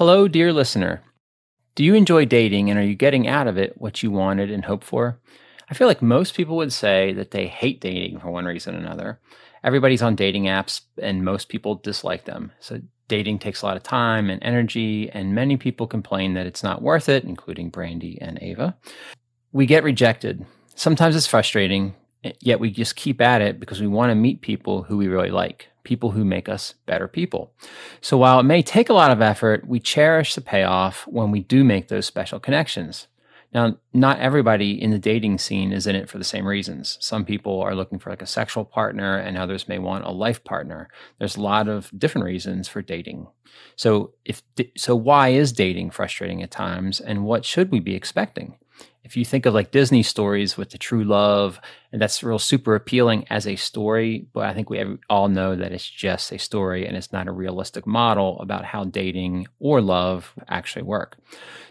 Hello, dear listener. Do you enjoy dating and are you getting out of it what you wanted and hoped for? I feel like most people would say that they hate dating for one reason or another. Everybody's on dating apps and most people dislike them. So dating takes a lot of time and energy, and many people complain that it's not worth it, including Brandy and Ava. We get rejected. Sometimes it's frustrating, yet we just keep at it because we want to meet people who we really like people who make us better people. So while it may take a lot of effort, we cherish the payoff when we do make those special connections. Now, not everybody in the dating scene is in it for the same reasons. Some people are looking for like a sexual partner, and others may want a life partner. There's a lot of different reasons for dating. So, if so, why is dating frustrating at times, and what should we be expecting? If you think of like Disney stories with the true love, and that's real super appealing as a story, but I think we all know that it's just a story and it's not a realistic model about how dating or love actually work.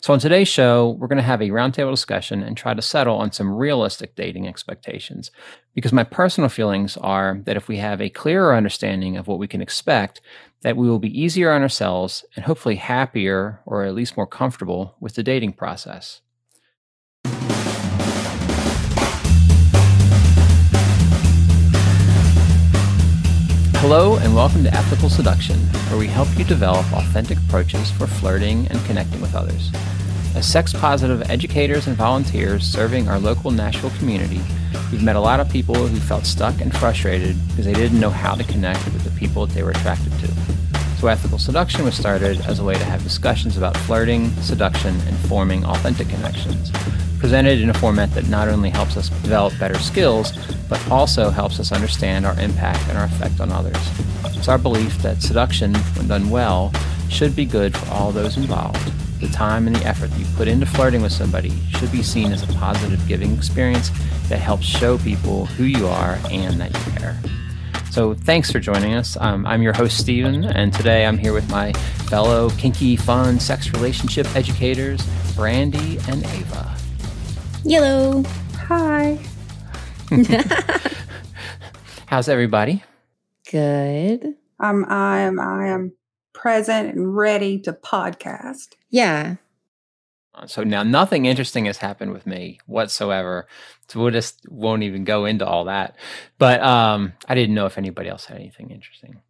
So on today's show, we're going to have a roundtable discussion and try to settle on some realistic dating expectations. Because my personal feelings are that if we have a clearer understanding of what we can expect, that we will be easier on ourselves and hopefully happier or at least more comfortable with the dating process. Hello, and welcome to Ethical Seduction, where we help you develop authentic approaches for flirting and connecting with others. As sex positive educators and volunteers serving our local Nashville community, we've met a lot of people who felt stuck and frustrated because they didn't know how to connect with the people they were attracted to. So, Ethical Seduction was started as a way to have discussions about flirting, seduction, and forming authentic connections presented in a format that not only helps us develop better skills, but also helps us understand our impact and our effect on others. It's our belief that seduction, when done well, should be good for all those involved. The time and the effort you put into flirting with somebody should be seen as a positive giving experience that helps show people who you are and that you care. So, thanks for joining us. Um, I'm your host, Steven, and today I'm here with my fellow kinky, fun sex relationship educators, Brandy and Ava. Yellow. Hi. How's everybody? Good. I'm I am I am present and ready to podcast. Yeah. Uh, so now nothing interesting has happened with me whatsoever. So we'll just won't even go into all that. But um I didn't know if anybody else had anything interesting.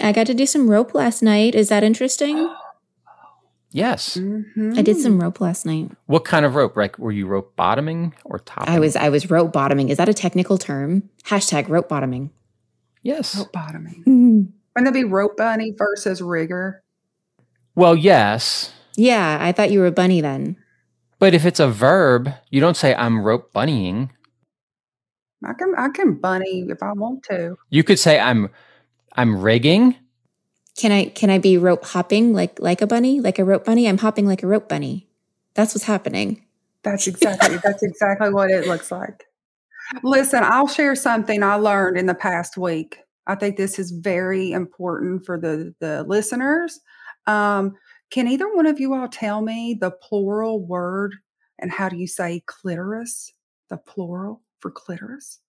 I got to do some rope last night. Is that interesting? Yes. Mm-hmm. I did some rope last night. What kind of rope? Like were you rope bottoming or topping? I was I was rope bottoming. Is that a technical term? Hashtag rope bottoming. Yes. Rope bottoming. Mm-hmm. Wouldn't that be rope bunny versus rigger? Well, yes. Yeah, I thought you were a bunny then. But if it's a verb, you don't say I'm rope bunnying. I can I can bunny if I want to. You could say I'm I'm rigging can I can I be rope hopping like like a bunny, like a rope bunny? I'm hopping like a rope bunny. That's what's happening. That's exactly that's exactly what it looks like. Listen, I'll share something I learned in the past week. I think this is very important for the the listeners. Um, can either one of you all tell me the plural word and how do you say clitoris? The plural for clitoris?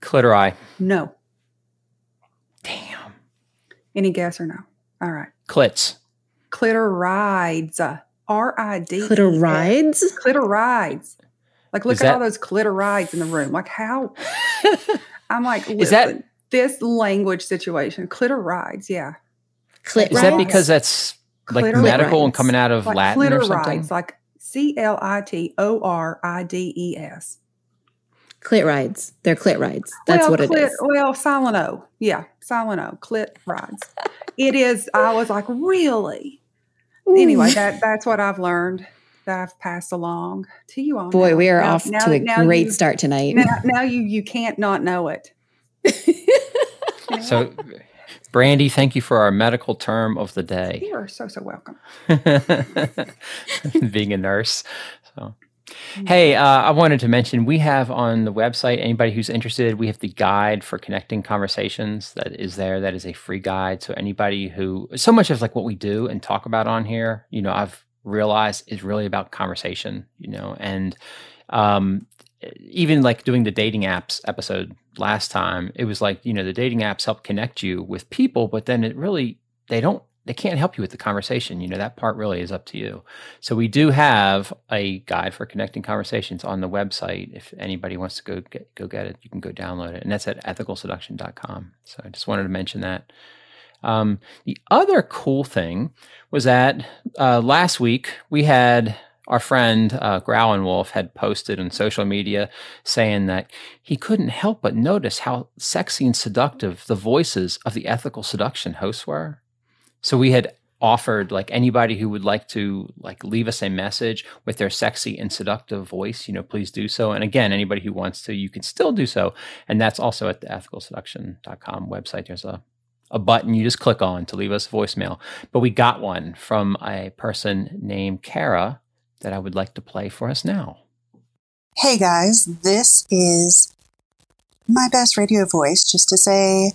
Clitori. No. Damn. Any guess or no? All right. Clits. Clitorides. R I D. Clitorides? Clitorides. Like, look Is at that... all those clitorides in the room. Like, how? I'm like, Is that this language situation? Clitorides. Yeah. Clit Is that because that's like medical and coming out of like Latin or something? Clitorides, like C L I T O R I D E S. Clit rides. They're clit rides. That's well, what it clit, is. Well, silent O. Yeah, silent O. Clit rides. it is. I was like, really? Anyway, that that's what I've learned that I've passed along to you all. Boy, now. we are now, off now, to a great you, start tonight. Now, now you you can't not know it. so, Brandy, thank you for our medical term of the day. You are so so welcome. Being a nurse, so. Hey, uh, I wanted to mention we have on the website, anybody who's interested, we have the guide for connecting conversations that is there. That is a free guide. So, anybody who, so much of like what we do and talk about on here, you know, I've realized is really about conversation, you know, and um, even like doing the dating apps episode last time, it was like, you know, the dating apps help connect you with people, but then it really, they don't they can't help you with the conversation. You know, that part really is up to you. So we do have a guide for connecting conversations on the website. If anybody wants to go get, go get it, you can go download it. And that's at ethicalseduction.com. So I just wanted to mention that. Um, the other cool thing was that uh, last week we had our friend uh, Wolf had posted on social media saying that he couldn't help but notice how sexy and seductive the voices of the ethical seduction hosts were. So we had offered like anybody who would like to like leave us a message with their sexy and seductive voice you know please do so. And again anybody who wants to you can still do so. And that's also at the ethicalseduction.com website. There's a a button. You just click on to leave us a voicemail. But we got one from a person named kara that i would like to play for us now. Hey guys. This is my best radio voice just to say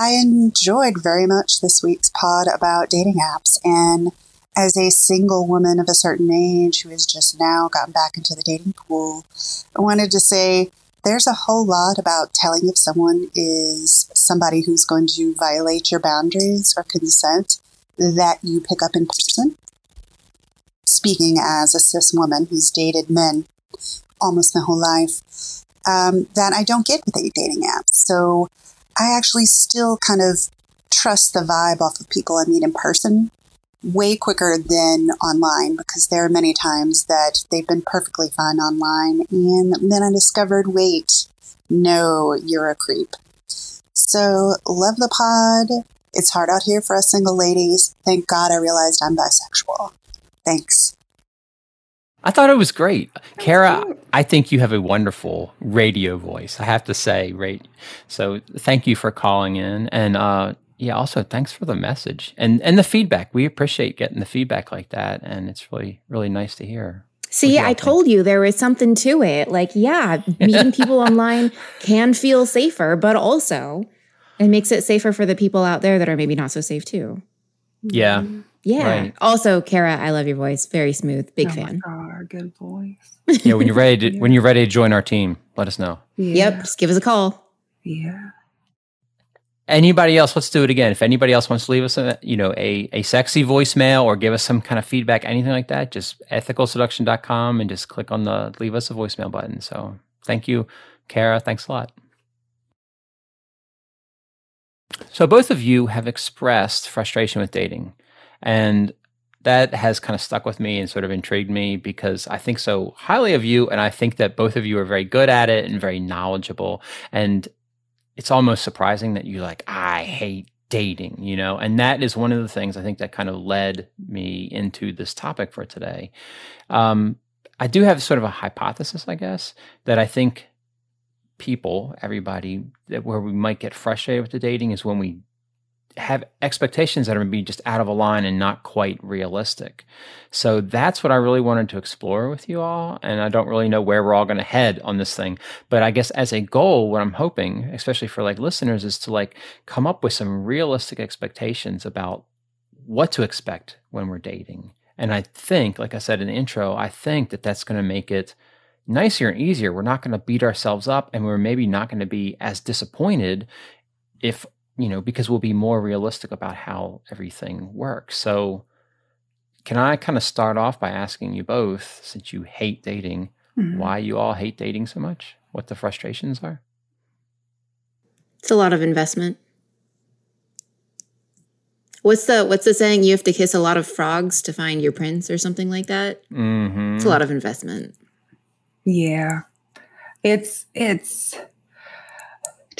I enjoyed very much this week's pod about dating apps. And as a single woman of a certain age who has just now gotten back into the dating pool, I wanted to say there's a whole lot about telling if someone is somebody who's going to violate your boundaries or consent that you pick up in person. Speaking as a cis woman who's dated men almost my whole life, um, that I don't get with dating apps. So I actually still kind of trust the vibe off of people I meet in person way quicker than online because there are many times that they've been perfectly fine online and then I discovered wait, no, you're a creep. So, love the pod. It's hard out here for us single ladies. Thank God I realized I'm bisexual. Thanks. I thought it was great. Kara, I think you have a wonderful radio voice. I have to say, right? So thank you for calling in. And uh, yeah, also thanks for the message and, and the feedback. We appreciate getting the feedback like that. And it's really, really nice to hear. See, I think? told you there was something to it. Like, yeah, meeting people online can feel safer, but also it makes it safer for the people out there that are maybe not so safe too. Yeah. Yeah. Right. Also, Kara, I love your voice. Very smooth. Big oh fan. God, good voice. yeah, when you're ready to yeah. when you're ready to join our team, let us know. Yeah. Yep. Just give us a call. Yeah. Anybody else? Let's do it again. If anybody else wants to leave us a you know a, a sexy voicemail or give us some kind of feedback, anything like that, just ethicalseduction.com and just click on the leave us a voicemail button. So thank you, Kara. Thanks a lot. So both of you have expressed frustration with dating. And that has kind of stuck with me and sort of intrigued me because I think so highly of you. And I think that both of you are very good at it and very knowledgeable. And it's almost surprising that you're like, I hate dating, you know? And that is one of the things I think that kind of led me into this topic for today. Um, I do have sort of a hypothesis, I guess, that I think people, everybody, that where we might get frustrated with the dating is when we have expectations that are maybe just out of line and not quite realistic. So that's what I really wanted to explore with you all. And I don't really know where we're all going to head on this thing. But I guess as a goal, what I'm hoping, especially for like listeners, is to like come up with some realistic expectations about what to expect when we're dating. And I think, like I said in the intro, I think that that's going to make it nicer and easier. We're not going to beat ourselves up and we're maybe not going to be as disappointed if you know, because we'll be more realistic about how everything works. So, can I kind of start off by asking you both, since you hate dating, mm-hmm. why you all hate dating so much? What the frustrations are? It's a lot of investment. What's the what's the saying? You have to kiss a lot of frogs to find your prince, or something like that. Mm-hmm. It's a lot of investment. Yeah, it's it's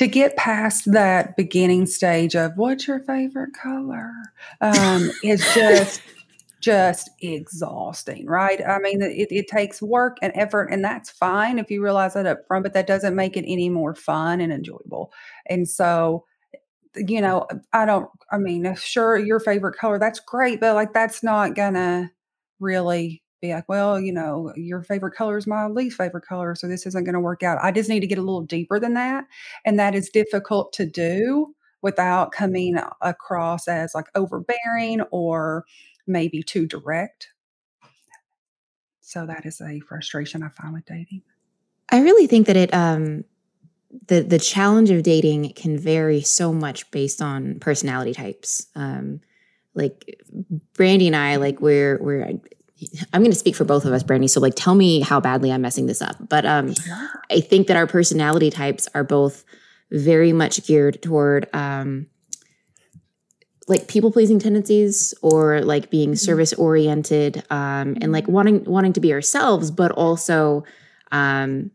to get past that beginning stage of what's your favorite color? Um, is just just exhausting right? I mean it, it takes work and effort and that's fine if you realize that up front but that doesn't make it any more fun and enjoyable. And so you know i don't i mean sure your favorite color that's great but like that's not gonna really be like, well, you know, your favorite color is my least favorite color. So this isn't going to work out. I just need to get a little deeper than that. And that is difficult to do without coming across as like overbearing or maybe too direct. So that is a frustration I find with dating. I really think that it, um, the the challenge of dating can vary so much based on personality types. Um, like Brandy and I, like we're we're I'm going to speak for both of us, Brandy. So like, tell me how badly I'm messing this up. But um, I think that our personality types are both very much geared toward um, like people pleasing tendencies or like being mm-hmm. service oriented um, and like wanting wanting to be ourselves, but also um,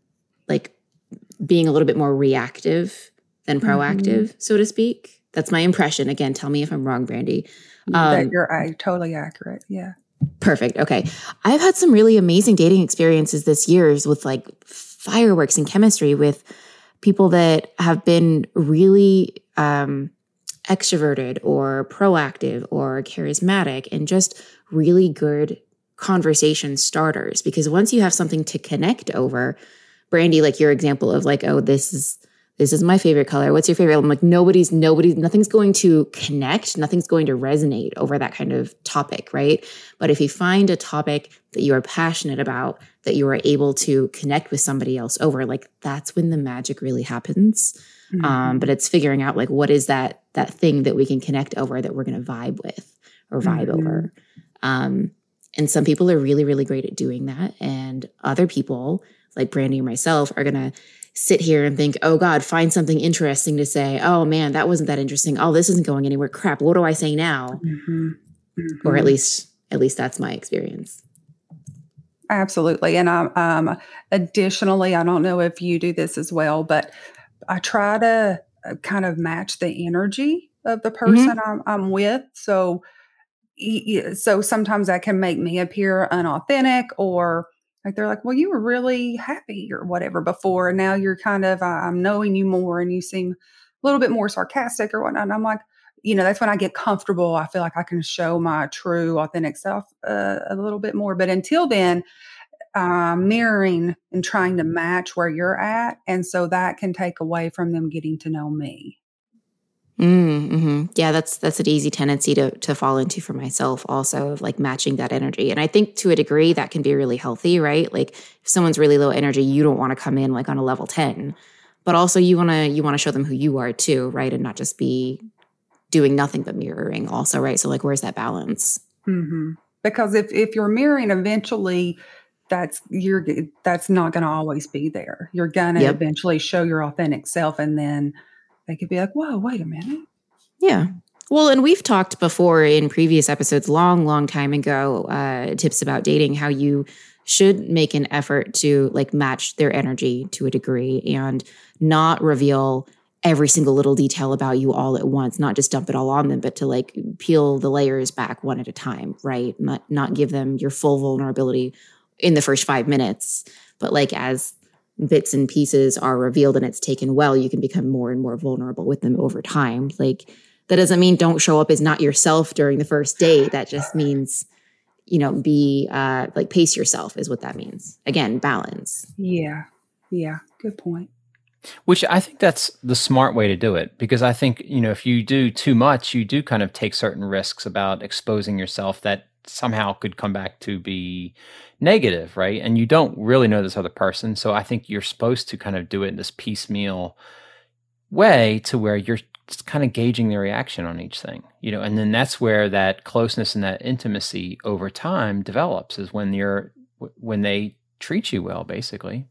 like being a little bit more reactive than mm-hmm. proactive, mm-hmm. so to speak. That's my impression. Again, tell me if I'm wrong, Brandy. Um, that you're I, totally accurate. Yeah. Perfect. Okay. I've had some really amazing dating experiences this year with like fireworks and chemistry with people that have been really um, extroverted or proactive or charismatic and just really good conversation starters. Because once you have something to connect over, Brandy, like your example of like, oh, this is this is my favorite color. What's your favorite? I'm like, nobody's, nobody's, nothing's going to connect, nothing's going to resonate over that kind of topic, right? But if you find a topic that you are passionate about, that you are able to connect with somebody else over, like that's when the magic really happens. Um, mm-hmm. Um, but it's figuring out like what is that that thing that we can connect over that we're going to vibe with or vibe mm-hmm. over. Um, and some people are really, really great at doing that, and other people, like Brandy or myself, are going to sit here and think, oh God, find something interesting to say. Oh man, that wasn't that interesting. Oh, this isn't going anywhere. Crap. What do I say now? Mm-hmm. Mm-hmm. Or at least, at least that's my experience. Absolutely. And um, um, additionally, I don't know if you do this as well, but I try to uh, kind of match the energy of the mm-hmm. person mm-hmm. I'm, I'm with. So, so sometimes that can make me appear unauthentic or like they're like, well, you were really happy or whatever before, and now you're kind of uh, I'm knowing you more, and you seem a little bit more sarcastic or whatnot. And I'm like, you know, that's when I get comfortable. I feel like I can show my true, authentic self uh, a little bit more. But until then, uh, mirroring and trying to match where you're at, and so that can take away from them getting to know me. Mm, hmm Yeah, that's that's an easy tendency to to fall into for myself. Also, of like matching that energy, and I think to a degree that can be really healthy, right? Like if someone's really low energy, you don't want to come in like on a level ten, but also you want to you want to show them who you are too, right? And not just be doing nothing but mirroring, also, right? So like, where's that balance? Mm-hmm. Because if if you're mirroring, eventually that's you're that's not going to always be there. You're going to yep. eventually show your authentic self, and then they could be like, whoa, wait a minute. Yeah. Well, and we've talked before in previous episodes, long, long time ago, uh, tips about dating, how you should make an effort to like match their energy to a degree and not reveal every single little detail about you all at once, not just dump it all on them, but to like peel the layers back one at a time, right? Not not give them your full vulnerability in the first five minutes, but like as bits and pieces are revealed and it's taken well, you can become more and more vulnerable with them over time. Like that doesn't mean don't show up as not yourself during the first date. That just means, you know, be uh like pace yourself is what that means. Again, balance. Yeah. Yeah. Good point. Which I think that's the smart way to do it because I think, you know, if you do too much, you do kind of take certain risks about exposing yourself that somehow could come back to be negative, right? And you don't really know this other person. So I think you're supposed to kind of do it in this piecemeal way to where you're just kind of gauging the reaction on each thing, you know, and then that's where that closeness and that intimacy over time develops is when you're when they treat you well, basically.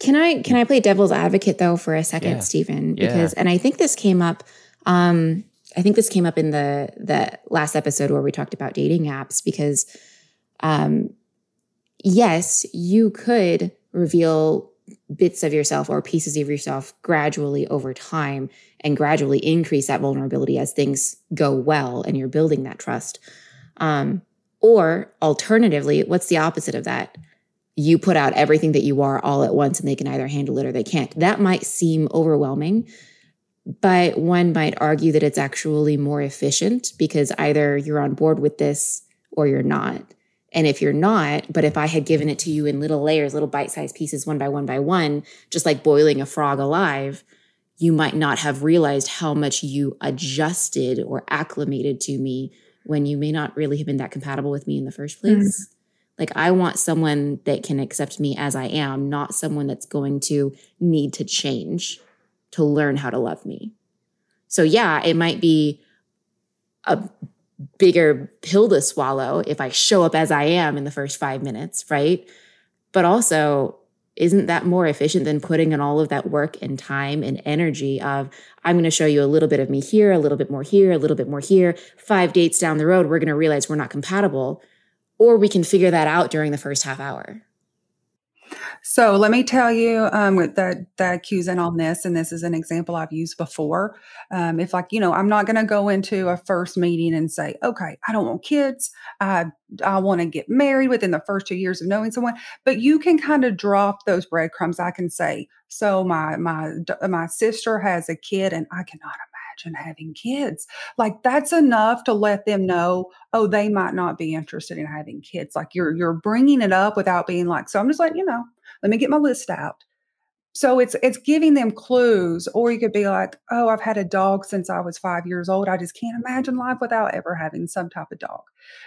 Can I can I play devil's advocate though for a second, yeah. Stephen? Because yeah. and I think this came up um I think this came up in the the last episode where we talked about dating apps because um yes, you could reveal bits of yourself or pieces of yourself gradually over time and gradually increase that vulnerability as things go well and you're building that trust. Um, or alternatively, what's the opposite of that? You put out everything that you are all at once and they can either handle it or they can't. That might seem overwhelming, but one might argue that it's actually more efficient because either you're on board with this or you're not. And if you're not, but if I had given it to you in little layers, little bite sized pieces, one by one by one, just like boiling a frog alive, you might not have realized how much you adjusted or acclimated to me when you may not really have been that compatible with me in the first place. Mm. Like, I want someone that can accept me as I am, not someone that's going to need to change to learn how to love me. So, yeah, it might be a bigger pill to swallow if I show up as I am in the first five minutes, right? But also, isn't that more efficient than putting in all of that work and time and energy of i'm going to show you a little bit of me here a little bit more here a little bit more here five dates down the road we're going to realize we're not compatible or we can figure that out during the first half hour so let me tell you um, that that cues in on this, and this is an example I've used before. Um, if like you know, I'm not going to go into a first meeting and say, okay, I don't want kids. I I want to get married within the first two years of knowing someone. But you can kind of drop those breadcrumbs. I can say, so my my my sister has a kid, and I cannot imagine having kids. Like that's enough to let them know, oh, they might not be interested in having kids. Like you're you're bringing it up without being like, so I'm just like, you know, let me get my list out. So it's it's giving them clues, or you could be like, "Oh, I've had a dog since I was five years old. I just can't imagine life without ever having some type of dog."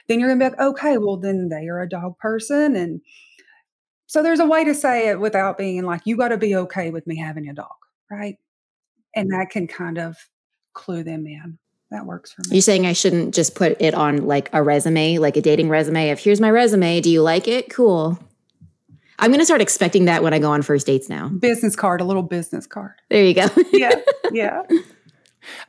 Then you're gonna be like, "Okay, well then they are a dog person," and so there's a way to say it without being like, "You got to be okay with me having a dog," right? And that can kind of clue them in. That works for me. You're saying I shouldn't just put it on like a resume, like a dating resume of here's my resume. Do you like it? Cool. I'm going to start expecting that when I go on first dates now. Business card, a little business card. There you go. yeah, yeah.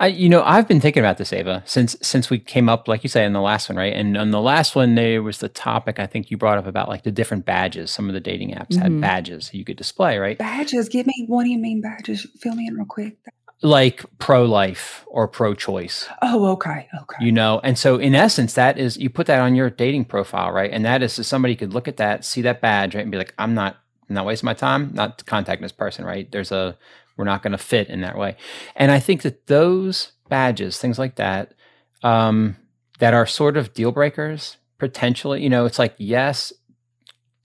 I, you know, I've been thinking about this, Ava, since since we came up, like you say, in the last one, right? And on the last one, there was the topic I think you brought up about like the different badges. Some of the dating apps mm-hmm. had badges you could display, right? Badges. Give me what do you mean badges? Fill me in real quick like pro life or pro choice. Oh, okay. Okay. You know, and so in essence, that is you put that on your dating profile, right? And that is so somebody could look at that, see that badge, right, and be like, I'm not I'm not wasting my time, not contacting this person, right? There's a we're not going to fit in that way. And I think that those badges, things like that, um, that are sort of deal breakers, potentially, you know, it's like, yes,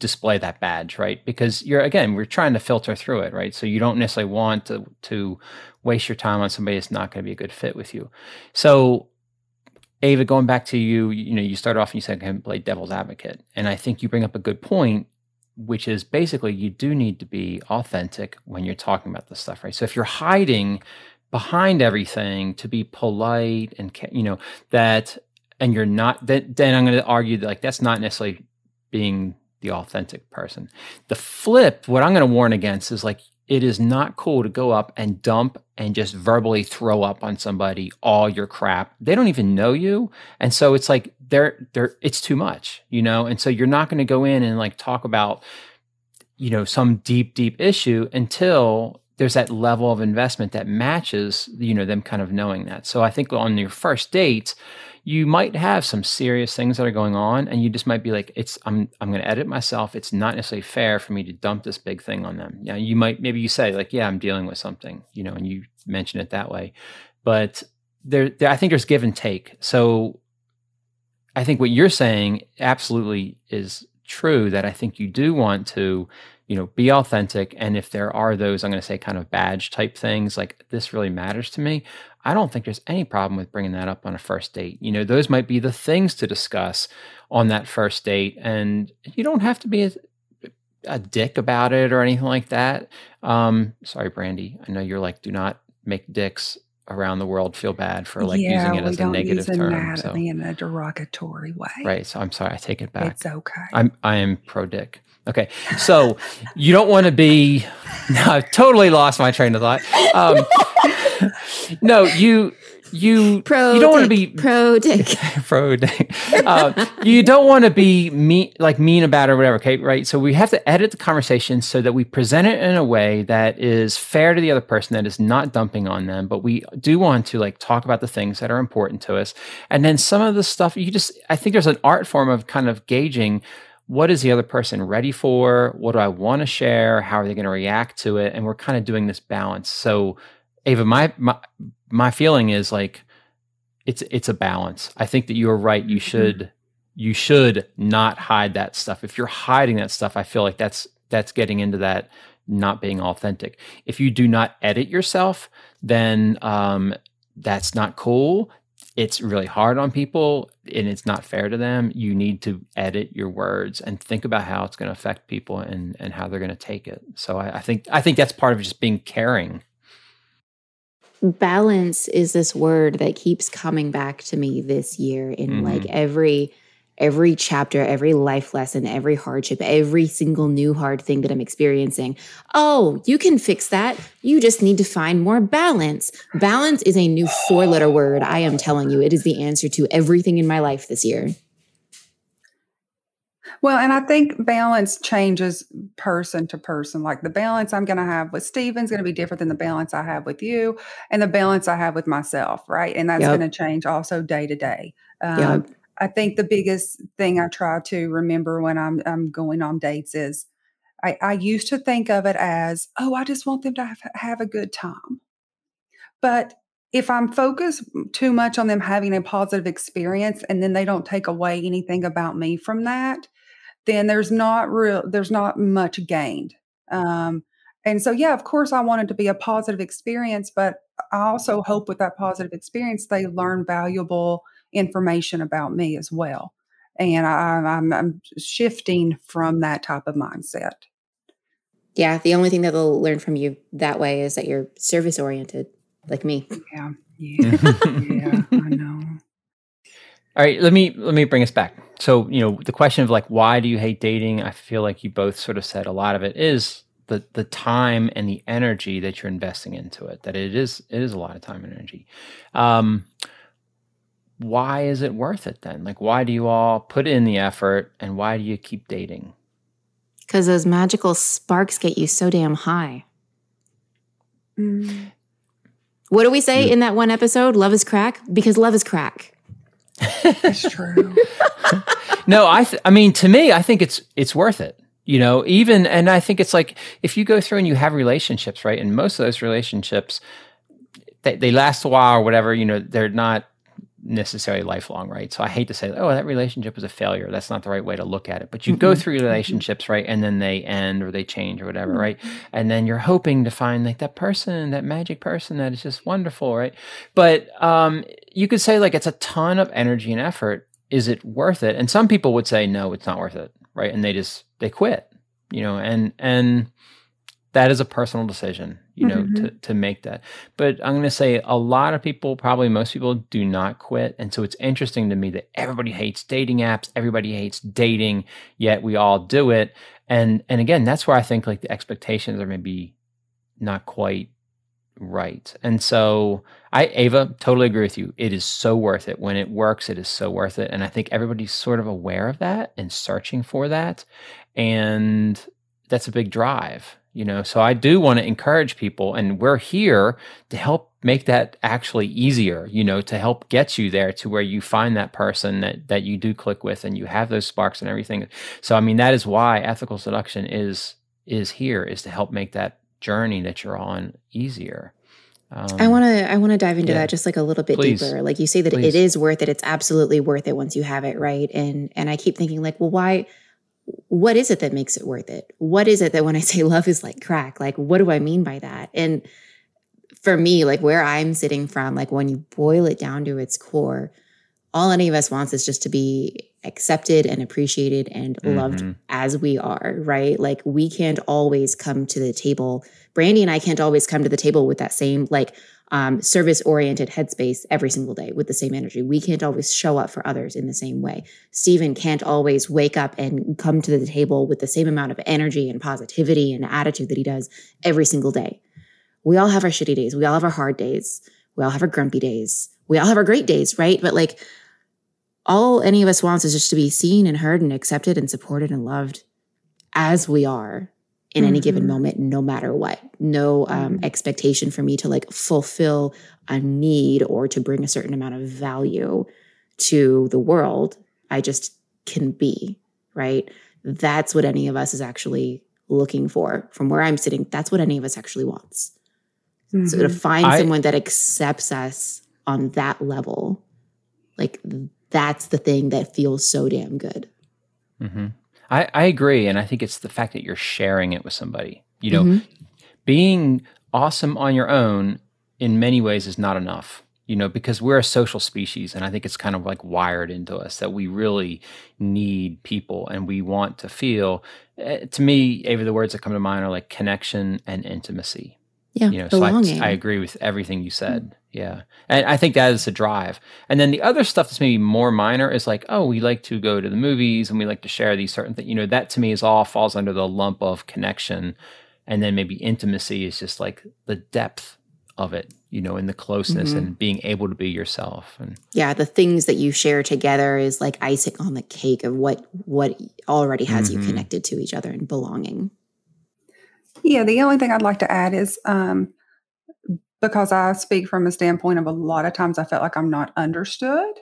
display that badge, right? Because you're again, we're trying to filter through it, right? So you don't necessarily want to to waste your time on somebody that's not going to be a good fit with you. So Ava, going back to you, you know, you started off and you said I can play devil's advocate. And I think you bring up a good point, which is basically you do need to be authentic when you're talking about this stuff, right? So if you're hiding behind everything to be polite and you know that and you're not then, then i'm going to argue that like that's not necessarily being the authentic person. The flip, what I'm going to warn against is like it is not cool to go up and dump and just verbally throw up on somebody all your crap. They don't even know you. And so it's like they're they're it's too much, you know? And so you're not going to go in and like talk about you know some deep deep issue until there's that level of investment that matches you know them kind of knowing that. So I think on your first date you might have some serious things that are going on and you just might be like it's i'm i'm going to edit myself. It's not necessarily fair for me to dump this big thing on them. Yeah you might maybe you say like yeah i'm dealing with something you know and you mention it that way. But there, there i think there's give and take. So i think what you're saying absolutely is true that i think you do want to you know be authentic and if there are those i'm going to say kind of badge type things like this really matters to me I don't think there's any problem with bringing that up on a first date. You know, those might be the things to discuss on that first date. And you don't have to be a, a dick about it or anything like that. Um, sorry, Brandy. I know you're like, do not make dicks around the world feel bad for like yeah, using it as a negative term. So. in a derogatory way. Right. So I'm sorry. I take it back. It's okay. I'm I am pro dick. Okay. So you don't want to be. No, I've totally lost my train of thought. Um, no, you you pro you don't want to be pro dick pro dick. Uh, you don't want to be mean like mean about it or whatever. Okay, right? So we have to edit the conversation so that we present it in a way that is fair to the other person, that is not dumping on them, but we do want to like talk about the things that are important to us, and then some of the stuff you just. I think there's an art form of kind of gauging what is the other person ready for? What do I want to share? How are they going to react to it? And we're kind of doing this balance. So Ava, my my my feeling is like it's it's a balance. I think that you are right. You mm-hmm. should mm-hmm. you should not hide that stuff. If you're hiding that stuff, I feel like that's that's getting into that not being authentic. If you do not edit yourself, then um, that's not cool. It's really hard on people and it's not fair to them. You need to edit your words and think about how it's going to affect people and, and how they're going to take it. So I, I think I think that's part of just being caring balance is this word that keeps coming back to me this year in mm-hmm. like every every chapter, every life lesson, every hardship, every single new hard thing that I'm experiencing. Oh, you can fix that. You just need to find more balance. Balance is a new four letter word. I am telling you, it is the answer to everything in my life this year. Well, and I think balance changes person to person. Like the balance I'm going to have with Steven's going to be different than the balance I have with you and the balance I have with myself, right? And that's yep. going to change also day to day. Um, yep. I think the biggest thing I try to remember when I'm, I'm going on dates is I, I used to think of it as, oh, I just want them to have, have a good time. But if I'm focused too much on them having a positive experience and then they don't take away anything about me from that, then there's not real there's not much gained. Um, and so yeah, of course I want it to be a positive experience, but I also hope with that positive experience they learn valuable information about me as well. And I, I'm, I'm shifting from that type of mindset. Yeah, the only thing that they'll learn from you that way is that you're service oriented, like me. Yeah, yeah, yeah. I know. All right, let me let me bring us back. So, you know, the question of like why do you hate dating? I feel like you both sort of said a lot of it is the the time and the energy that you're investing into it. That it is it is a lot of time and energy. Um, why is it worth it then? Like, why do you all put in the effort, and why do you keep dating? Because those magical sparks get you so damn high. Mm. What do we say mm. in that one episode? Love is crack because love is crack. That's true. no, I th- I mean to me, I think it's it's worth it. You know, even and I think it's like if you go through and you have relationships, right? And most of those relationships they, they last a while or whatever, you know, they're not necessarily lifelong, right? So I hate to say, oh, that relationship was a failure. That's not the right way to look at it. But you mm-hmm. go through relationships, right? And then they end or they change or whatever, mm-hmm. right? And then you're hoping to find like that person, that magic person that is just wonderful, right? But um, you could say like it's a ton of energy and effort. Is it worth it? And some people would say, no, it's not worth it, right? And they just they quit, you know, and and that is a personal decision you know mm-hmm. to, to make that. But i'm going to say a lot of people probably most people do not quit. And so it's interesting to me that everybody hates dating apps. Everybody hates dating yet we all do it. And and again that's where i think like the expectations are maybe not quite right. And so i ava totally agree with you. It is so worth it. When it works it is so worth it. And i think everybody's sort of aware of that and searching for that. And that's a big drive you know so i do want to encourage people and we're here to help make that actually easier you know to help get you there to where you find that person that that you do click with and you have those sparks and everything so i mean that is why ethical seduction is is here is to help make that journey that you're on easier um, I want to I want to dive into yeah. that just like a little bit Please. deeper. Like you say that Please. it is worth it. It's absolutely worth it once you have it, right? And and I keep thinking like, well, why what is it that makes it worth it? What is it that when I say love is like crack, like what do I mean by that? And for me, like where I'm sitting from, like when you boil it down to its core, all any of us wants is just to be accepted and appreciated and mm-hmm. loved as we are, right? Like we can't always come to the table. Brandy and I can't always come to the table with that same like um, service oriented headspace every single day with the same energy. We can't always show up for others in the same way. Stephen can't always wake up and come to the table with the same amount of energy and positivity and attitude that he does every single day. We all have our shitty days. We all have our hard days. We all have our grumpy days. We all have our great days, right? But like all any of us wants is just to be seen and heard and accepted and supported and loved as we are in mm-hmm. any given mm-hmm. moment, no matter what. No um, mm-hmm. expectation for me to like fulfill a need or to bring a certain amount of value to the world. I just can be, right? That's what any of us is actually looking for. From where I'm sitting, that's what any of us actually wants. Mm-hmm. So to mm-hmm. find I, someone that accepts us on that level, like that's the thing that feels so damn good. I, I agree. And I think it's the fact that you're sharing it with somebody. You know, mm-hmm. being awesome on your own in many ways is not enough, you know, because we're a social species. And I think it's kind of like wired into us that we really need people and we want to feel. Uh, to me, Ava, the words that come to mind are like connection and intimacy. Yeah, you know, belonging. so I, I agree with everything you said. Yeah, and I think that is the drive. And then the other stuff that's maybe more minor is like, oh, we like to go to the movies and we like to share these certain things. You know, that to me is all falls under the lump of connection, and then maybe intimacy is just like the depth of it you know in the closeness mm-hmm. and being able to be yourself and yeah the things that you share together is like icing on the cake of what what already has mm-hmm. you connected to each other and belonging yeah the only thing i'd like to add is um because i speak from a standpoint of a lot of times i felt like i'm not understood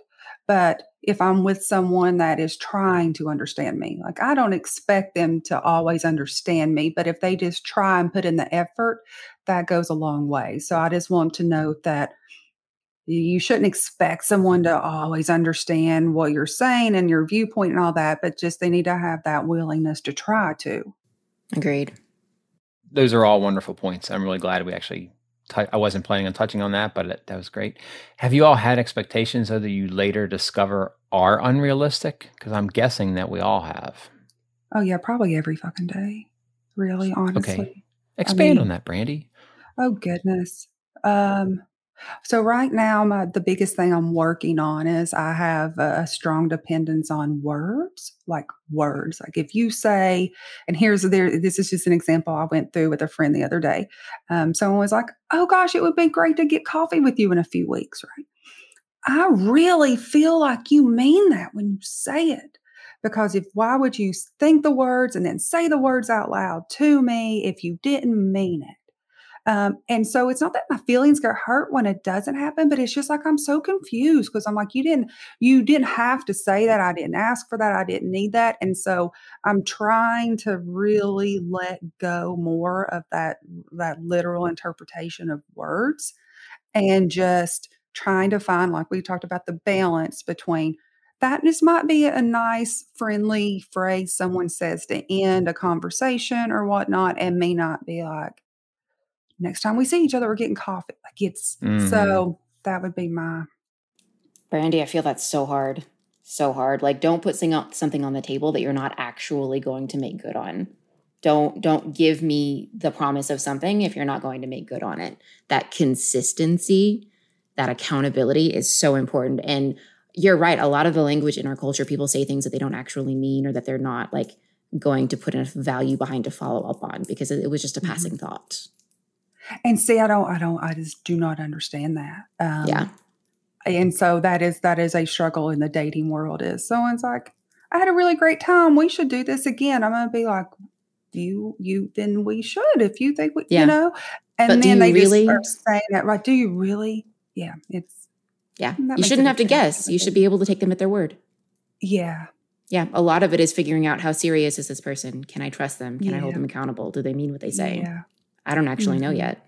but if I'm with someone that is trying to understand me, like I don't expect them to always understand me, but if they just try and put in the effort, that goes a long way. So I just want to note that you shouldn't expect someone to always understand what you're saying and your viewpoint and all that, but just they need to have that willingness to try to. Agreed. Those are all wonderful points. I'm really glad we actually t- I wasn't planning on touching on that, but it, that was great. Have you all had expectations that you later discover are unrealistic? Because I'm guessing that we all have. Oh yeah, probably every fucking day. Really, honestly. Okay. Expand I mean, on that, Brandy. Oh goodness. Um, so right now, my the biggest thing I'm working on is I have a, a, strong dependence on words, like words. Like if you say, and here's there, this is just an example I went through with a friend the other day. Um, someone was like, "Oh gosh, it would be great to get coffee with you in a few weeks," right? I really feel like you mean that when you say it. Because if why would you think the words and then say the words out loud to me if you didn't mean it? Um, and so it's not that my feelings get hurt when it doesn't happen, but it's just like I'm so confused because I'm like, you didn't, you didn't have to say that. I didn't ask for that. I didn't need that. And so I'm trying to really let go more of that that literal interpretation of words and just trying to find, like we talked about, the balance between that just might be a nice, friendly phrase someone says to end a conversation or whatnot, and may not be like, next time we see each other, we're getting coffee. Like it's mm-hmm. so that would be my. Brandy, I feel that's so hard. So hard. Like don't put something on the table that you're not actually going to make good on. Don't don't give me the promise of something if you're not going to make good on it. That consistency, that accountability is so important. And you're right. A lot of the language in our culture, people say things that they don't actually mean or that they're not like going to put enough value behind to follow up on because it was just a mm-hmm. passing thought. And see, I don't, I don't, I just do not understand that. Um, yeah. And so that is that is a struggle in the dating world. Is someone's like, I had a really great time. We should do this again. I'm gonna be like, you, you, then we should if you think we, yeah. you know. And but then they really? just start saying that, right? Do you really? Yeah, it's yeah. You shouldn't have to guess. You should be able to take them at their word. Yeah. Yeah, a lot of it is figuring out how serious is this person? Can I trust them? Can yeah. I hold them accountable? Do they mean what they say? Yeah. I don't actually mm-hmm. know yet.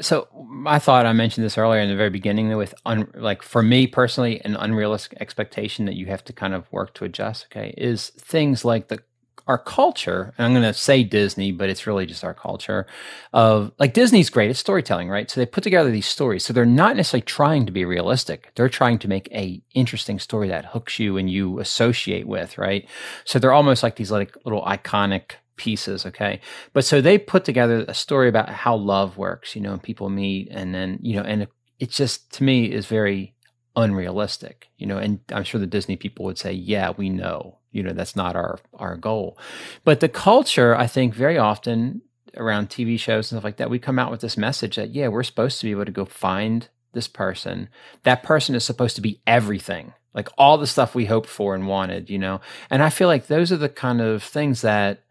So I thought I mentioned this earlier in the very beginning with un, like for me personally an unrealistic expectation that you have to kind of work to adjust okay is things like the our culture and I'm going to say Disney but it's really just our culture of like Disney's great at storytelling right so they put together these stories so they're not necessarily trying to be realistic they're trying to make a interesting story that hooks you and you associate with right so they're almost like these like little iconic pieces okay? But so they put together a story about how love works you know and people meet and then you know and it, just to me is very unrealistic you know and i'm sure the disney people would say yeah we know you know that's not our our goal. But the culture i think very often around tv shows and stuff like that we come out with this message that yeah we're supposed to be able to go find this person. That person is supposed to be everything like all the stuff we hoped for and wanted you know? And i feel like those are the kind of things that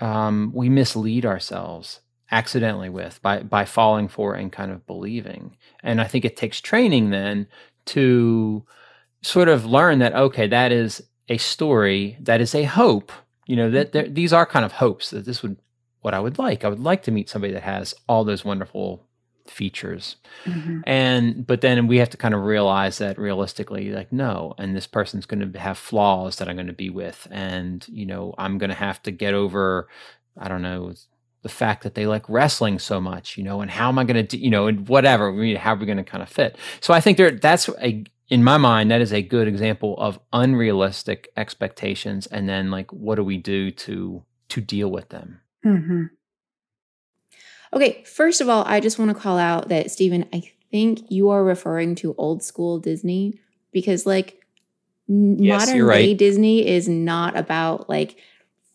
um, we mislead ourselves accidentally with by by falling for and kind of believing. And I think it takes training then to sort of learn that okay, that is a story, that is a hope. You know that these are kind of hopes that this would what I would like. I would like to meet somebody that has all those wonderful features. Mm-hmm. And but then we have to kind of realize that realistically like no and this person's going to have flaws that I'm going to be with and you know I'm going to have to get over I don't know the fact that they like wrestling so much, you know, and how am I going to do, you know, and whatever, I mean, how are we going to kind of fit? So I think there that's a in my mind that is a good example of unrealistic expectations and then like what do we do to to deal with them? hmm Okay, first of all, I just want to call out that Stephen, I think you are referring to old school Disney because like yes, modern day right. Disney is not about like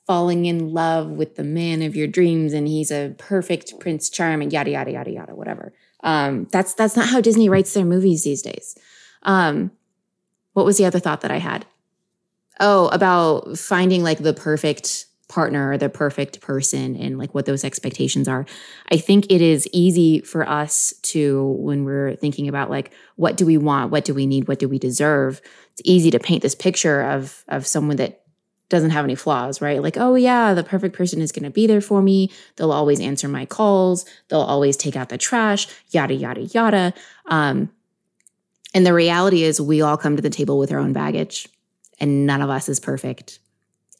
falling in love with the man of your dreams and he's a perfect prince charming yada yada yada yada whatever. Um, that's that's not how disney writes their movies these days. Um, what was the other thought that i had? Oh about finding like the perfect partner or the perfect person and like what those expectations are i think it is easy for us to when we're thinking about like what do we want what do we need what do we deserve it's easy to paint this picture of of someone that doesn't have any flaws, right? Like, oh yeah, the perfect person is going to be there for me. They'll always answer my calls. They'll always take out the trash, yada, yada, yada. Um, and the reality is, we all come to the table with our own baggage, and none of us is perfect.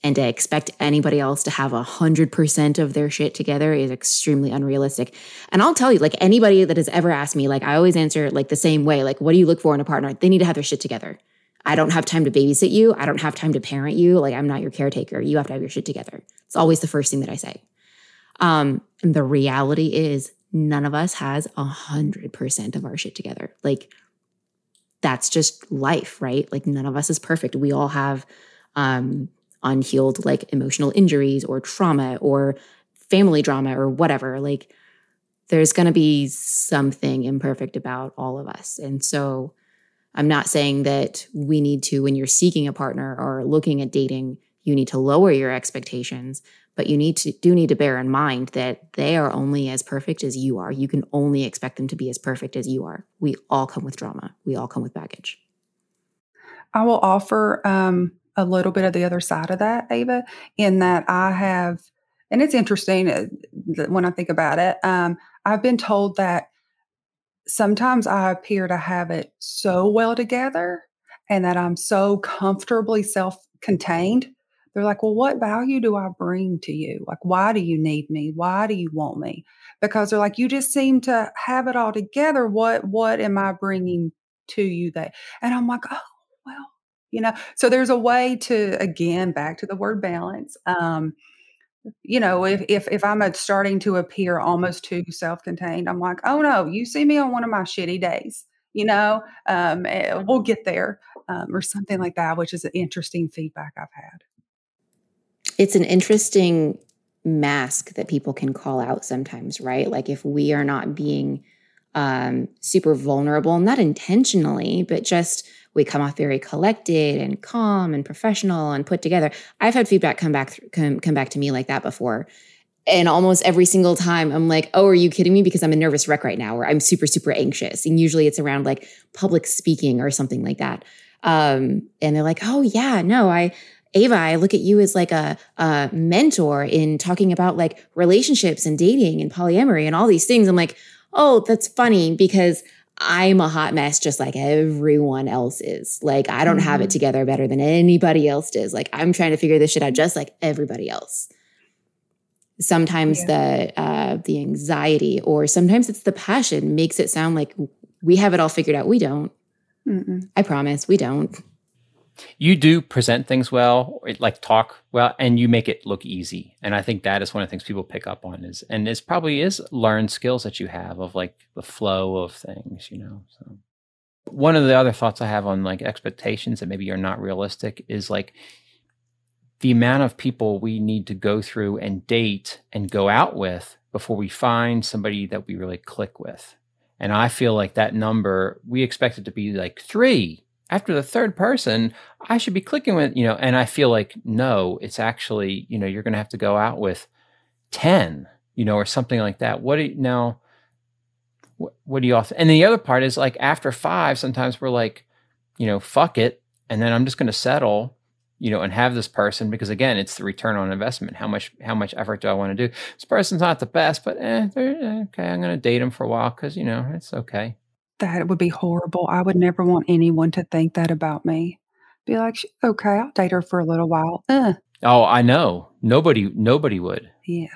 And to expect anybody else to have a hundred percent of their shit together is extremely unrealistic. And I'll tell you, like anybody that has ever asked me, like I always answer like the same way, like, what do you look for in a partner? They need to have their shit together. I don't have time to babysit you. I don't have time to parent you. Like, I'm not your caretaker. You have to have your shit together. It's always the first thing that I say. Um, and the reality is, none of us has a hundred percent of our shit together. Like, that's just life, right? Like, none of us is perfect. We all have um, unhealed, like, emotional injuries or trauma or family drama or whatever. Like, there's going to be something imperfect about all of us. And so, I'm not saying that we need to, when you're seeking a partner or looking at dating, you need to lower your expectations, but you need to do need to bear in mind that they are only as perfect as you are. You can only expect them to be as perfect as you are. We all come with drama. We all come with baggage. I will offer um, a little bit of the other side of that, Ava, in that I have, and it's interesting uh, when I think about it. Um, I've been told that sometimes I appear to have it so well together and that I'm so comfortably self contained. They're like, well, what value do I bring to you? Like, why do you need me? Why do you want me? Because they're like, you just seem to have it all together. What, what am I bringing to you that? And I'm like, oh, you know, so there's a way to, again, back to the word balance. Um, you know, if if if I'm starting to appear almost too self-contained, I'm like, oh no, you see me on one of my shitty days, you know, um, eh, we'll get there, um, or something like that, which is an interesting feedback I've had. It's an interesting mask that people can call out sometimes, right? Like if we are not being um, super vulnerable, not intentionally, but just we come off very collected and calm and professional and put together. I've had feedback come back come, come back to me like that before. And almost every single time I'm like, "Oh, are you kidding me because I'm a nervous wreck right now or I'm super super anxious." And usually it's around like public speaking or something like that. Um, and they're like, "Oh, yeah, no, I Ava, I look at you as like a, a mentor in talking about like relationships and dating and polyamory and all these things." I'm like, "Oh, that's funny because I'm a hot mess just like everyone else is. Like I don't mm-hmm. have it mm-hmm. together better than anybody else does. Like I'm trying to figure this shit out just like everybody else. Sometimes yeah. the uh, the anxiety or sometimes it's the passion makes it sound like we have it all figured out. We don't. Mm-mm. I promise we don't you do present things well like talk well and you make it look easy. And i think that is one of the things people pick up on is and it's probably is learned skills that you have of like the flow of things you know so. One of the other thoughts i have on like expectations that maybe are not realistic is like the amount of people we need to go through and date and go out with before we find somebody that we really click with. And i feel like that number we expect it to be like three after the third person, I should be clicking with, you know, and I feel like, no, it's actually, you know, you're going to have to go out with 10, you know, or something like that. What do you now? What, what do you th- and the other part is like after five, sometimes we're like, you know, fuck it. And then I'm just going to settle, you know, and have this person because again, it's the return on investment. How much, how much effort do I want to do? This person's not the best, but eh, eh okay, I'm going to date him for a while because, you know, it's okay that it would be horrible. I would never want anyone to think that about me. Be like, okay, I'll date her for a little while. Uh. Oh, I know. Nobody, nobody would. Yeah,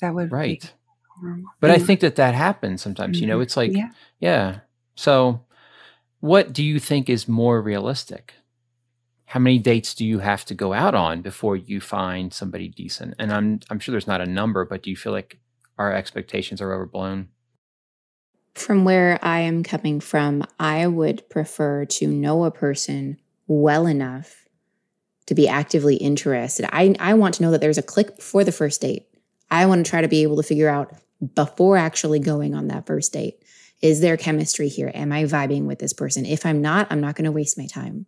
that would right. But yeah. I think that that happens sometimes. Mm-hmm. You know, mm-hmm. it's like, yeah. yeah. So, what do you think is more realistic? How many dates do you have to go out on before you find somebody decent? And I'm I'm sure there's not a number, but do you feel like our expectations are overblown? From where I am coming from, I would prefer to know a person well enough to be actively interested. I, I want to know that there's a click before the first date. I want to try to be able to figure out before actually going on that first date is there chemistry here? Am I vibing with this person? If I'm not, I'm not going to waste my time.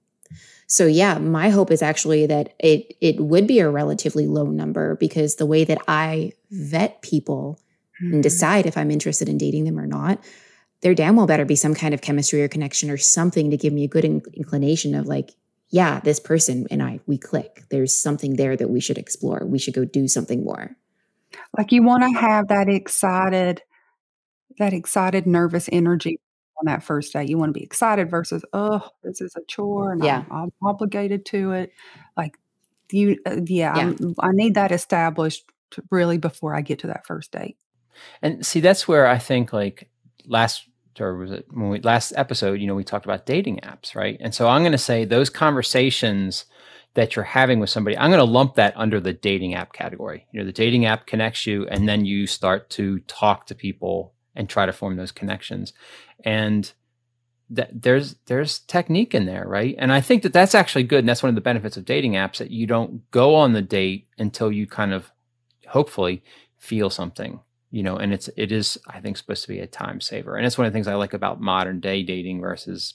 So yeah, my hope is actually that it it would be a relatively low number because the way that I vet people mm-hmm. and decide if I'm interested in dating them or not, there damn well better be some kind of chemistry or connection or something to give me a good in- inclination of like, yeah, this person and I we click. There's something there that we should explore. We should go do something more. Like you want to have that excited that excited nervous energy on that first day. You want to be excited versus, oh, this is a chore and yeah. I'm, I'm obligated to it. Like you, uh, yeah, yeah. i need that established really before I get to that first date. And see, that's where I think like last or was it when we last episode, you know, we talked about dating apps, right? And so I'm going to say those conversations that you're having with somebody, I'm going to lump that under the dating app category. You know, the dating app connects you and then you start to talk to people and try to form those connections. And that there's there's technique in there, right? And I think that that's actually good, and that's one of the benefits of dating apps that you don't go on the date until you kind of hopefully feel something, you know. And it's it is I think supposed to be a time saver, and it's one of the things I like about modern day dating versus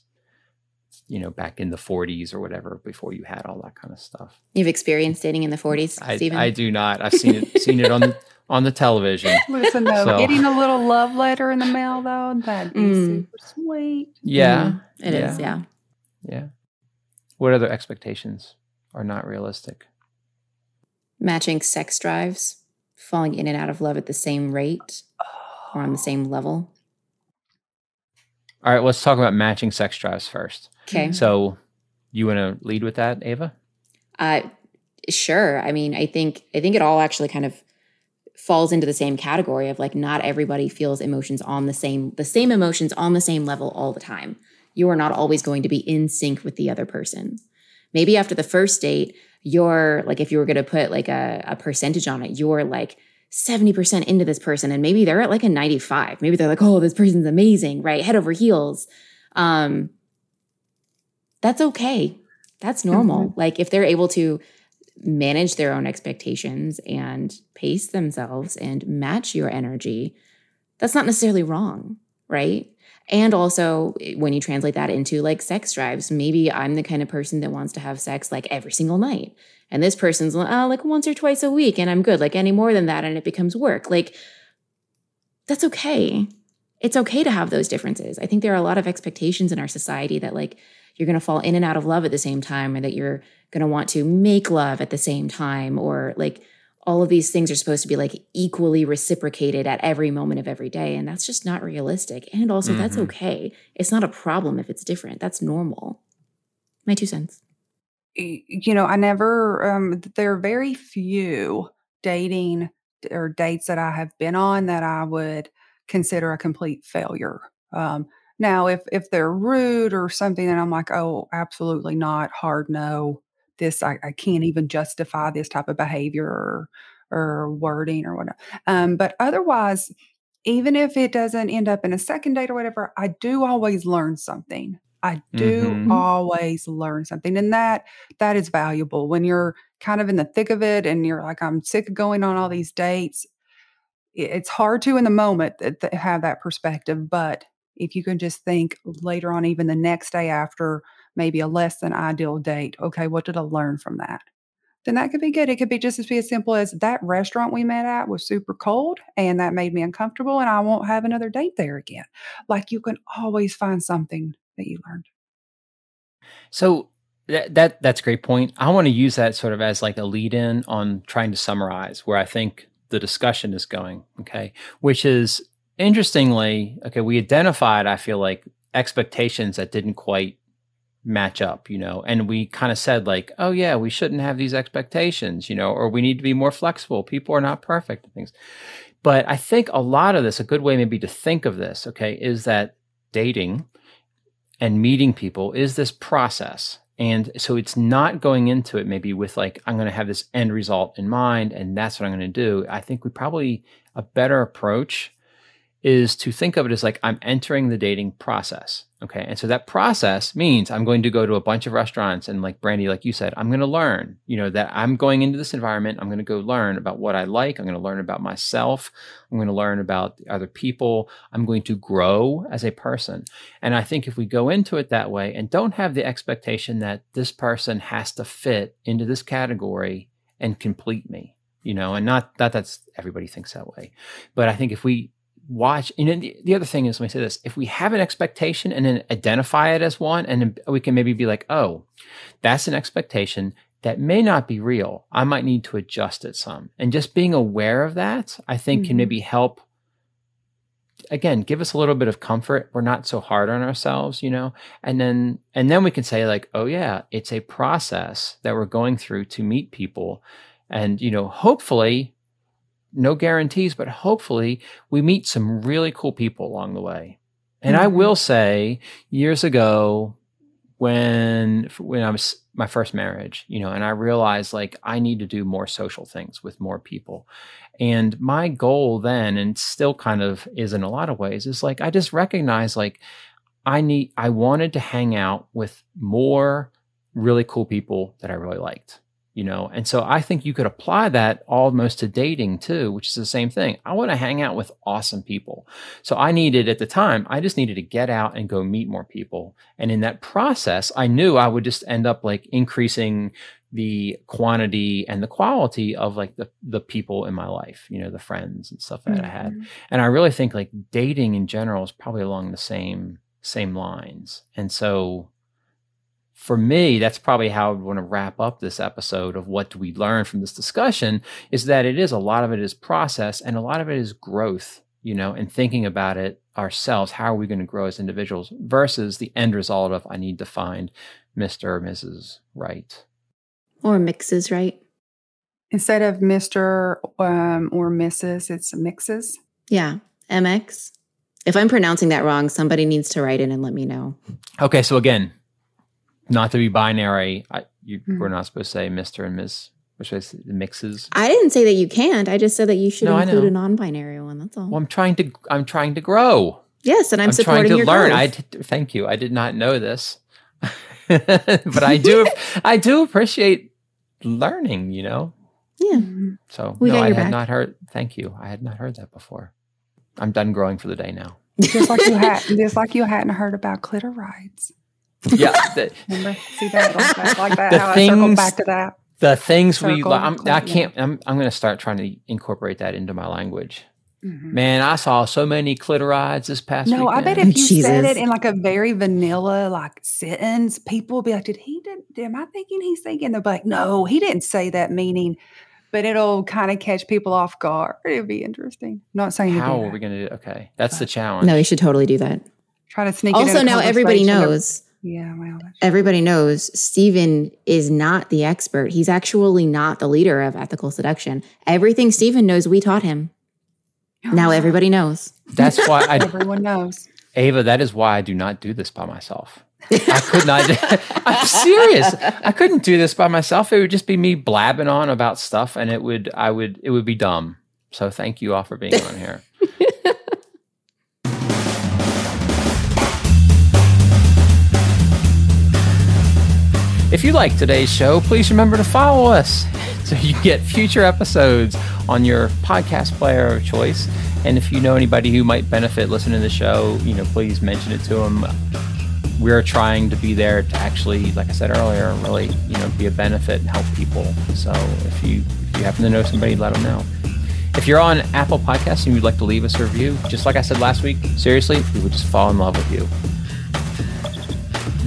you know back in the 40s or whatever before you had all that kind of stuff. You've experienced dating in the 40s, I, Stephen? I do not. I've seen it seen it on on the television. Listen, though, so. getting a little love letter in the mail, though, that'd be mm. super sweet. Yeah. Mm, it yeah. is. yeah. Yeah. What other expectations are not realistic? Matching sex drives, falling in and out of love at the same rate or on the same level. All right, let's talk about matching sex drives first. Okay. So, you want to lead with that, Ava? Uh, sure. I mean, I think I think it all actually kind of falls into the same category of like not everybody feels emotions on the same the same emotions on the same level all the time. You are not always going to be in sync with the other person. Maybe after the first date, you're like if you were going to put like a, a percentage on it, you're like 70% into this person and maybe they're at like a 95. Maybe they're like, "Oh, this person's amazing," right? Head over heels. Um that's okay. That's normal. Mm-hmm. Like if they're able to manage their own expectations and pace themselves and match your energy, that's not necessarily wrong, right? And also, when you translate that into like sex drives, maybe I'm the kind of person that wants to have sex like every single night. And this person's oh, like once or twice a week, and I'm good. Like any more than that, and it becomes work. Like, that's okay. It's okay to have those differences. I think there are a lot of expectations in our society that like you're going to fall in and out of love at the same time, or that you're going to want to make love at the same time or like all of these things are supposed to be like equally reciprocated at every moment of every day and that's just not realistic. And also mm-hmm. that's okay. It's not a problem if it's different. That's normal. My two cents. You know i never um there are very few dating or dates that i have been on that i would consider a complete failure. Um now if if they're rude or something then i'm like oh absolutely not. Hard no this I, I can't even justify this type of behavior or, or wording or whatever. Um, but otherwise, even if it doesn't end up in a second date or whatever, I do always learn something. I do mm-hmm. always learn something. And that that is valuable when you're kind of in the thick of it and you're like, I'm sick of going on all these dates. It's hard to in the moment to have that perspective, but if you can just think later on, even the next day after, maybe a less than ideal date. Okay, what did I learn from that? Then that could be good. It could be just as be as simple as that restaurant we met at was super cold and that made me uncomfortable and I won't have another date there again. Like you can always find something that you learned. So that, that that's a great point. I want to use that sort of as like a lead in on trying to summarize where I think the discussion is going, okay? Which is interestingly, okay, we identified I feel like expectations that didn't quite match up, you know, and we kind of said like, oh yeah, we shouldn't have these expectations, you know, or we need to be more flexible. People are not perfect and things. But I think a lot of this, a good way maybe to think of this, okay, is that dating and meeting people is this process. And so it's not going into it maybe with like, I'm going to have this end result in mind and that's what I'm going to do. I think we probably, a better approach is to think of it as like I'm entering the dating process. Okay. And so that process means I'm going to go to a bunch of restaurants and like Brandy, like you said, I'm going to learn, you know, that I'm going into this environment. I'm going to go learn about what I like. I'm going to learn about myself. I'm going to learn about other people. I'm going to grow as a person. And I think if we go into it that way and don't have the expectation that this person has to fit into this category and complete me, you know, and not that that's everybody thinks that way. But I think if we watch and the, the other thing is let me say this if we have an expectation and then identify it as one and then we can maybe be like oh that's an expectation that may not be real. I might need to adjust it some. And just being aware of that i think mm-hmm. can maybe help again give us a little bit of comfort. We're not so hard on ourselves you know? And then and then we can say like oh yeah it's a process that we're going through to meet people. And you know hopefully no guarantees, but hopefully we meet some really cool people along the way. And mm-hmm. I will say, years ago, when when I was my first marriage, you know, and I realized like I need to do more social things with more people. And my goal then, and still kind of is in a lot of ways, is like I just recognize like I need I wanted to hang out with more really cool people that I really liked you know? And so i think you could apply that almost to dating too which is the same thing. I want to hang out with awesome people. So i needed at the time i just needed to get out and go meet more people. And in that process i knew i would just end up like increasing the quantity and the quality of like the the people in my life you know the friends and stuff that mm-hmm. i had. Mm-hmm. and i really think like dating in general is probably along the same same lines. And so for me, that's probably how I want to wrap up this episode of what do we learn from this discussion is that it is a lot of it is process and a lot of it is growth, you know, and thinking about it ourselves. How are we going to grow as individuals versus the end result of I need to find Mr. or Mrs. Right. Or mixes right. Instead of Mr. Um, or Mrs., it's mixes. Yeah. MX. If I'm pronouncing that wrong, somebody needs to write in and let me know. Okay. So again, not to be binary. I, you, mm. We're not supposed to say Mister and Miss. We're supposed say mixes. I didn't say that you can't. I just said that you should no, include a non-binary one. That's all. Well, I'm trying to. I'm trying to grow. Yes, and I'm, I'm supporting trying to your learn. I did, thank you. I did not know this, but I do. I do appreciate learning. You know. Yeah. Mm-hmm. So we no, I had back. not heard. Thank you. I had not heard that before. I'm done growing for the day now. Just like you had, just like you hadn't heard about clitorides. Yeah. The, Remember? See that like, like that? how things, I circled back to that. The things Circle, we, I'm, I can't, I'm, I'm going to start trying to incorporate that into my language. Mm-hmm. Man, I saw so many clitorides this past. Week. No, weekend. I bet if you Jesus. said it in like a very vanilla like sentence, people will be like, "Did he? Did, am I thinking he's thinking?" They'll be like, "No, he didn't say that meaning." But it'll kind of catch people off guard. It'll be interesting. I'm not saying how are we going to do? Okay, that's but, the challenge. No, you should totally do that. Try to sneak. Also, now everybody knows yeah, well, everybody knows Stephen is not the expert. He's actually not the leader of ethical seduction. Everything Stephen knows, we taught him. Oh, now everybody knows. That's why I, everyone knows. Ava, that is why I do not do this by myself. I could not. I'm serious. I couldn't do this by myself. It would just be me blabbing on about stuff, and it would. I would. It would be dumb. So thank you all for being on here. If you like today's show, please remember to follow us so you get future episodes on your podcast player of choice. And if you know anybody who might benefit listening to the show, you know, please mention it to them. We're trying to be there to actually, like I said earlier, really, you know, be a benefit and help people. So if you if you happen to know somebody, let them know. If you're on Apple Podcasts and you'd like to leave us a review, just like I said last week, seriously, we would just fall in love with you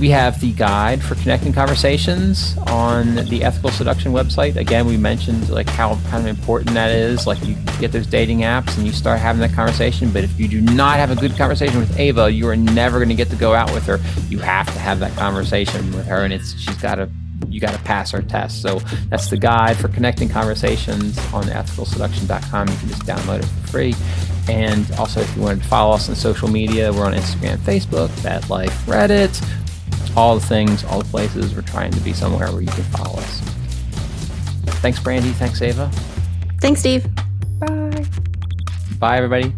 we have the guide for connecting conversations on the ethical seduction website. Again we mentioned like how kind of important that is. Like you get those dating apps and you start having that conversation but if you do not have a good conversation with ava you are never going to get to go out with her. You have to have that conversation with her and it's she's got to you got to pass her test. So that's the guide for connecting conversations on ethicalseduction.com you can just download it for free. And also if you wanted to follow us on social media we're on instagram facebook FetLife reddit all the things, all the places. We're trying to be somewhere where you can follow us. Thanks, Brandy. Thanks, Ava. Thanks, Steve. Bye. Bye, everybody.